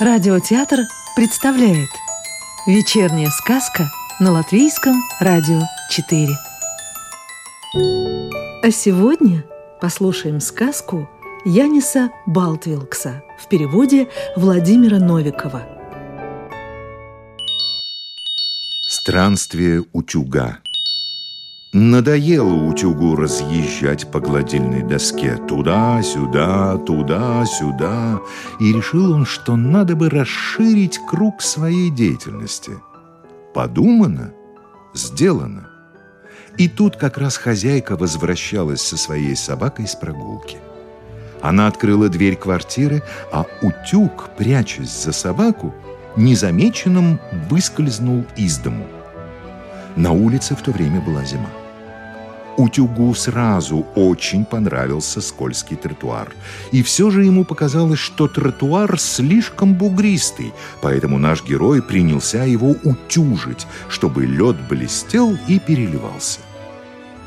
Радиотеатр представляет Вечерняя сказка на Латвийском радио 4 А сегодня послушаем сказку Яниса Балтвилкса в переводе Владимира Новикова. Странствие утюга Надоело утюгу разъезжать по гладильной доске туда-сюда, туда-сюда, и решил он, что надо бы расширить круг своей деятельности. Подумано, сделано. И тут как раз хозяйка возвращалась со своей собакой с прогулки. Она открыла дверь квартиры, а утюг, прячась за собаку, незамеченным выскользнул из дому. На улице в то время была зима. Утюгу сразу очень понравился скользкий тротуар. И все же ему показалось, что тротуар слишком бугристый, поэтому наш герой принялся его утюжить, чтобы лед блестел и переливался.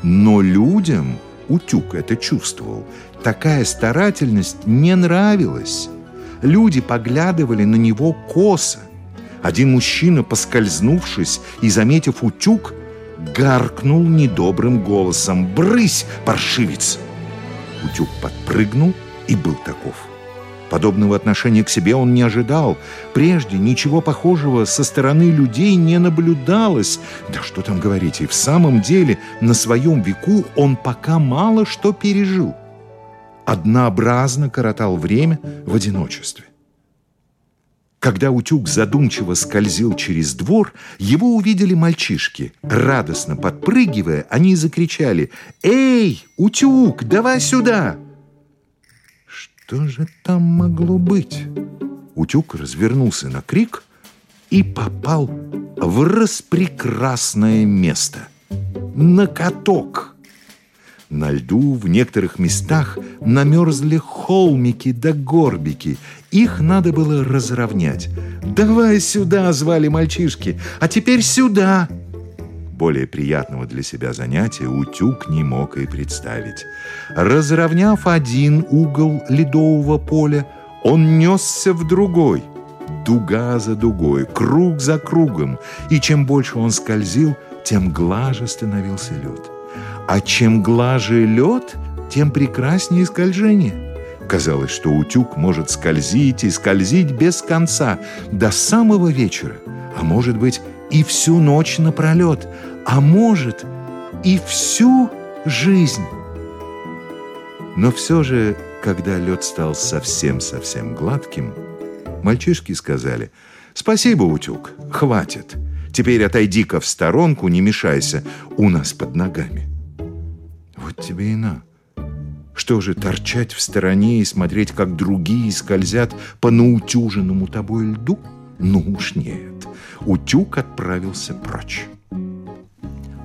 Но людям утюг это чувствовал. Такая старательность не нравилась. Люди поглядывали на него косо. Один мужчина, поскользнувшись и заметив утюг, гаркнул недобрым голосом «Брысь, паршивец!» Утюг подпрыгнул и был таков. Подобного отношения к себе он не ожидал. Прежде ничего похожего со стороны людей не наблюдалось. Да что там говорить, и в самом деле на своем веку он пока мало что пережил. Однообразно коротал время в одиночестве. Когда утюг задумчиво скользил через двор, его увидели мальчишки. Радостно подпрыгивая, они закричали «Эй, утюг, давай сюда!» Что же там могло быть? Утюг развернулся на крик и попал в распрекрасное место – на каток – на льду в некоторых местах намерзли холмики да горбики. Их надо было разровнять. «Давай сюда!» — звали мальчишки. «А теперь сюда!» Более приятного для себя занятия утюг не мог и представить. Разровняв один угол ледового поля, он несся в другой. Дуга за дугой, круг за кругом. И чем больше он скользил, тем глаже становился лед. А чем глаже лед, тем прекраснее скольжение. Казалось, что утюг может скользить и скользить без конца до самого вечера, а может быть и всю ночь напролет, а может и всю жизнь. Но все же, когда лед стал совсем-совсем гладким, мальчишки сказали «Спасибо, утюг, хватит. Теперь отойди-ка в сторонку, не мешайся, у нас под ногами». Вот тебе и на. Что же, торчать в стороне и смотреть, как другие скользят по наутюженному тобой льду? Ну уж нет. Утюг отправился прочь.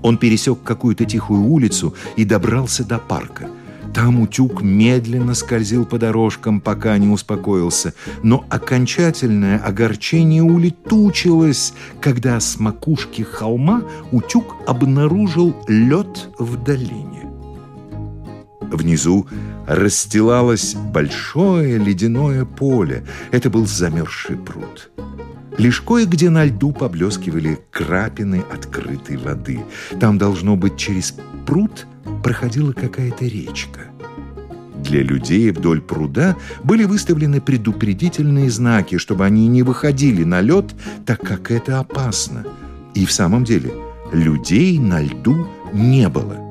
Он пересек какую-то тихую улицу и добрался до парка. Там утюг медленно скользил по дорожкам, пока не успокоился. Но окончательное огорчение улетучилось, когда с макушки холма утюг обнаружил лед в долине. Внизу расстилалось большое ледяное поле. Это был замерзший пруд. Лишь кое-где на льду поблескивали крапины открытой воды. Там, должно быть, через пруд проходила какая-то речка. Для людей вдоль пруда были выставлены предупредительные знаки, чтобы они не выходили на лед, так как это опасно. И в самом деле людей на льду не было.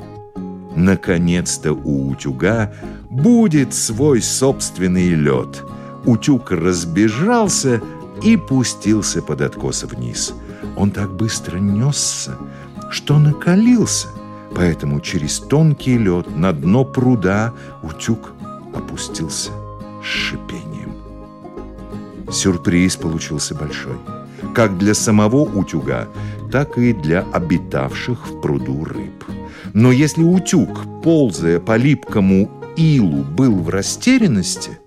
Наконец-то у утюга будет свой собственный лед. Утюг разбежался и пустился под откос вниз. Он так быстро несся, что накалился, поэтому через тонкий лед на дно пруда утюг опустился с шипением. Сюрприз получился большой, как для самого утюга, так и для обитавших в пруду рыб. Но если утюг, ползая по липкому илу, был в растерянности,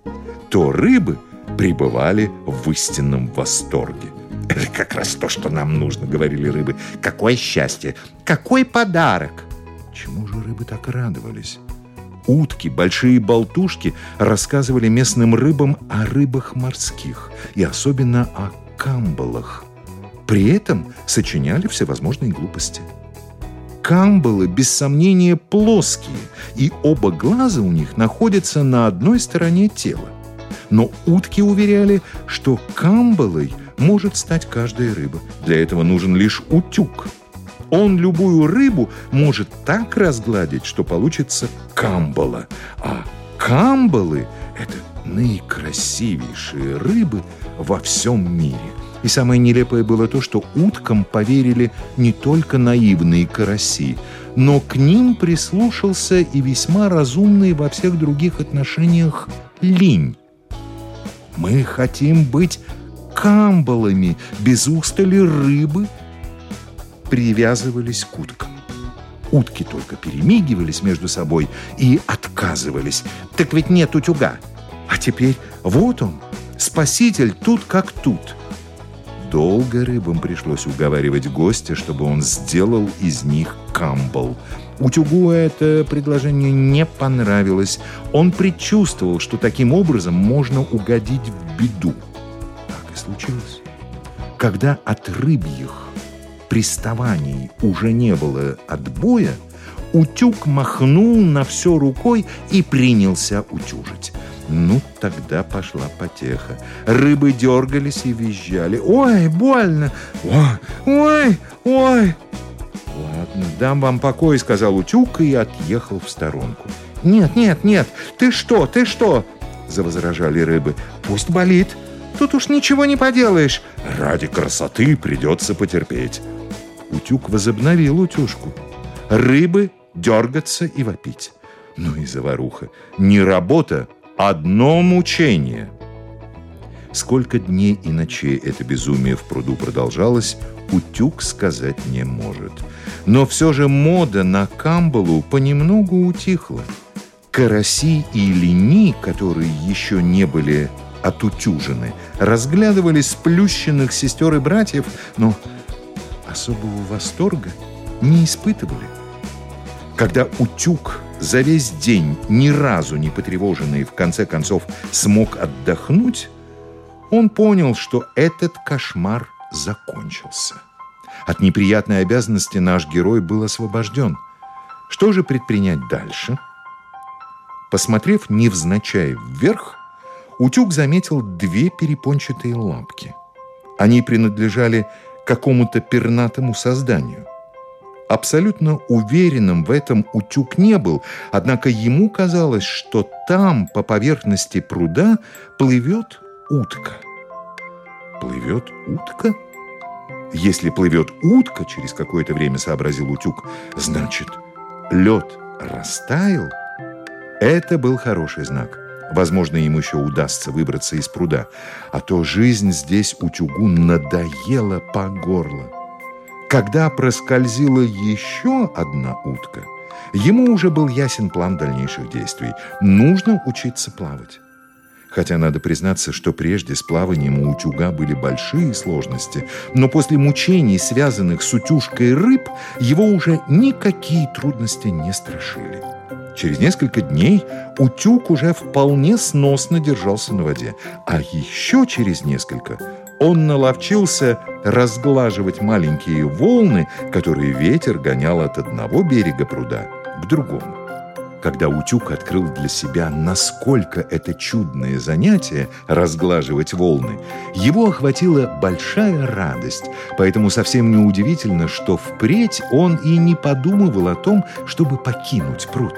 то рыбы пребывали в истинном восторге. «Это как раз то, что нам нужно», — говорили рыбы. «Какое счастье! Какой подарок!» Чему же рыбы так радовались? Утки, большие болтушки рассказывали местным рыбам о рыбах морских и особенно о камбалах. При этом сочиняли всевозможные глупости. Камбалы, без сомнения, плоские, и оба глаза у них находятся на одной стороне тела. Но утки уверяли, что камбалой может стать каждая рыба. Для этого нужен лишь утюг – он любую рыбу может так разгладить, что получится камбала. А камбалы – это наикрасивейшие рыбы во всем мире. И самое нелепое было то, что уткам поверили не только наивные караси, но к ним прислушался и весьма разумный во всех других отношениях линь. Мы хотим быть камбалами без устали рыбы привязывались к уткам. Утки только перемигивались между собой и отказывались. Так ведь нет утюга. А теперь вот он, спаситель тут как тут. Долго рыбам пришлось уговаривать гостя, чтобы он сделал из них камбал. Утюгу это предложение не понравилось. Он предчувствовал, что таким образом можно угодить в беду. Так и случилось. Когда от рыбьих приставаний уже не было отбоя, утюг махнул на все рукой и принялся утюжить. Ну, тогда пошла потеха. Рыбы дергались и визжали. «Ой, больно! Ой, ой, ой!» «Ладно, дам вам покой», — сказал утюг и отъехал в сторонку. «Нет, нет, нет! Ты что, ты что?» — завозражали рыбы. «Пусть болит. Тут уж ничего не поделаешь. Ради красоты придется потерпеть». Утюг возобновил утюжку. Рыбы дергаться и вопить. Ну и заваруха. Не работа, одно мучение. Сколько дней и ночей это безумие в пруду продолжалось, утюг сказать не может. Но все же мода на камбалу понемногу утихла. Караси и лини, которые еще не были отутюжены, разглядывали сплющенных сестер и братьев, но особого восторга не испытывали. Когда утюг за весь день, ни разу не потревоженный, в конце концов смог отдохнуть, он понял, что этот кошмар закончился. От неприятной обязанности наш герой был освобожден. Что же предпринять дальше? Посмотрев невзначай вверх, утюг заметил две перепончатые лапки. Они принадлежали какому-то пернатому созданию. Абсолютно уверенным в этом утюг не был, однако ему казалось, что там, по поверхности пруда, плывет утка. Плывет утка? Если плывет утка, через какое-то время сообразил утюг, значит, лед растаял? Это был хороший знак. Возможно, ему еще удастся выбраться из пруда. А то жизнь здесь утюгу надоела по горло. Когда проскользила еще одна утка, ему уже был ясен план дальнейших действий. Нужно учиться плавать. Хотя надо признаться, что прежде с плаванием у утюга были большие сложности, но после мучений, связанных с утюжкой рыб, его уже никакие трудности не страшили. Через несколько дней утюг уже вполне сносно держался на воде, а еще через несколько он наловчился разглаживать маленькие волны, которые ветер гонял от одного берега пруда к другому. Когда утюг открыл для себя, насколько это чудное занятие – разглаживать волны, его охватила большая радость, поэтому совсем неудивительно, что впредь он и не подумывал о том, чтобы покинуть пруд.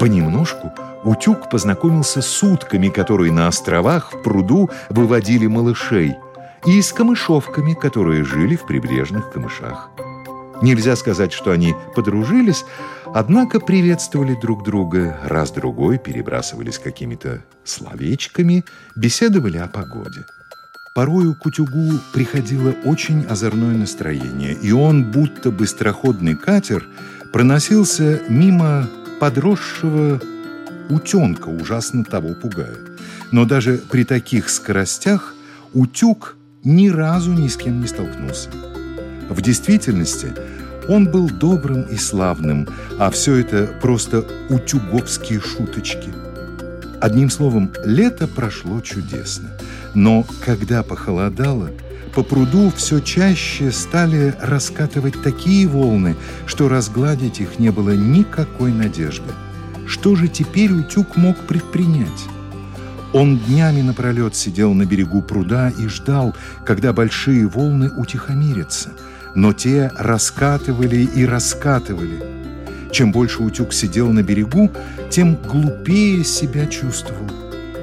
Понемножку утюг познакомился с утками, которые на островах в пруду выводили малышей, и с камышовками, которые жили в прибрежных камышах. Нельзя сказать, что они подружились, однако приветствовали друг друга, раз-другой перебрасывались какими-то словечками, беседовали о погоде. Порою к утюгу приходило очень озорное настроение, и он, будто быстроходный катер, проносился мимо подросшего утенка ужасно того пугает. Но даже при таких скоростях утюг ни разу ни с кем не столкнулся. В действительности Он был добрым и славным, а все это просто утюговские шуточки. Одним словом, лето прошло чудесно. Но когда похолодало, по пруду все чаще стали раскатывать такие волны, что разгладить их не было никакой надежды. Что же теперь утюг мог предпринять? Он днями напролет сидел на берегу пруда и ждал, когда большие волны утихомирятся. Но те раскатывали и раскатывали. Чем больше утюг сидел на берегу, тем глупее себя чувствовал.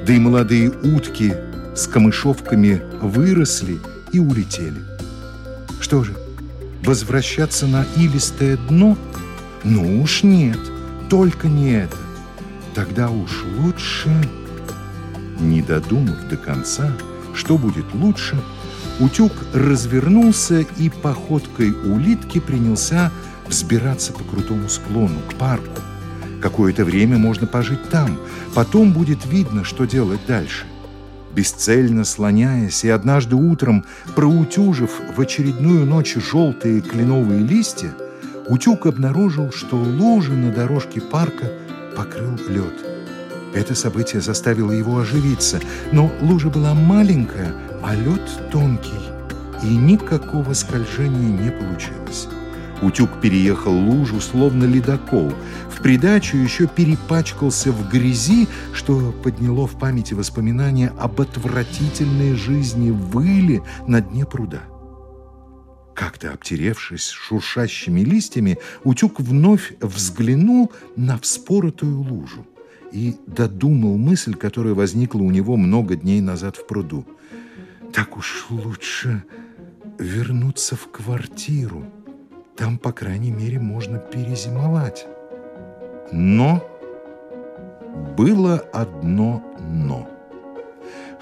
Да и молодые утки с камышовками выросли и улетели. Что же, возвращаться на илистое дно? Ну уж нет, только не это. Тогда уж лучше... Не додумав до конца, что будет лучше, утюг развернулся и походкой улитки принялся взбираться по крутому склону, к парку. Какое-то время можно пожить там, потом будет видно, что делать дальше. Бесцельно слоняясь и однажды утром проутюжив в очередную ночь желтые кленовые листья, утюг обнаружил, что лужа на дорожке парка покрыл лед. Это событие заставило его оживиться, но лужа была маленькая, а лед тонкий, и никакого скольжения не получилось. Утюг переехал лужу, словно ледокол. В придачу еще перепачкался в грязи, что подняло в памяти воспоминания об отвратительной жизни выли на дне пруда. Как-то обтеревшись шуршащими листьями, утюг вновь взглянул на вспоротую лужу и додумал мысль, которая возникла у него много дней назад в пруду. Так уж лучше вернуться в квартиру. Там, по крайней мере, можно перезимовать. Но было одно «но».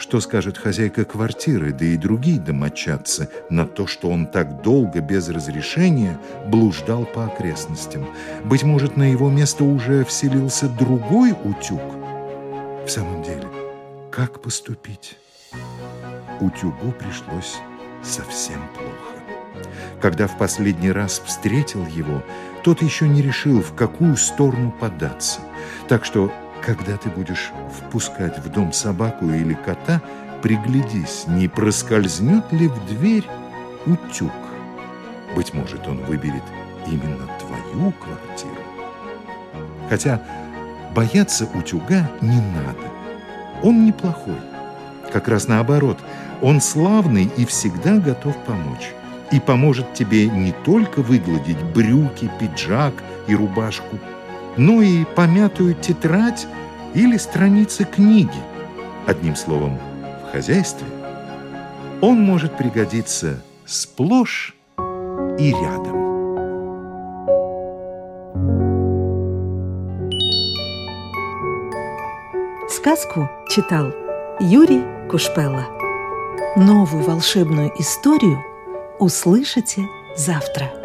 Что скажет хозяйка квартиры, да и другие домочадцы, на то, что он так долго без разрешения блуждал по окрестностям? Быть может, на его место уже вселился другой утюг? В самом деле, как поступить? Утюгу пришлось совсем плохо. Когда в последний раз встретил его, тот еще не решил, в какую сторону податься. Так что когда ты будешь впускать в дом собаку или кота, приглядись, не проскользнет ли в дверь утюг. Быть может, он выберет именно твою квартиру. Хотя бояться утюга не надо. Он неплохой. Как раз наоборот, он славный и всегда готов помочь. И поможет тебе не только выгладить брюки, пиджак и рубашку, ну и помятую тетрадь или страницы книги. Одним словом, в хозяйстве он может пригодиться сплошь и рядом. Сказку читал Юрий Кушпелла. Новую волшебную историю услышите завтра.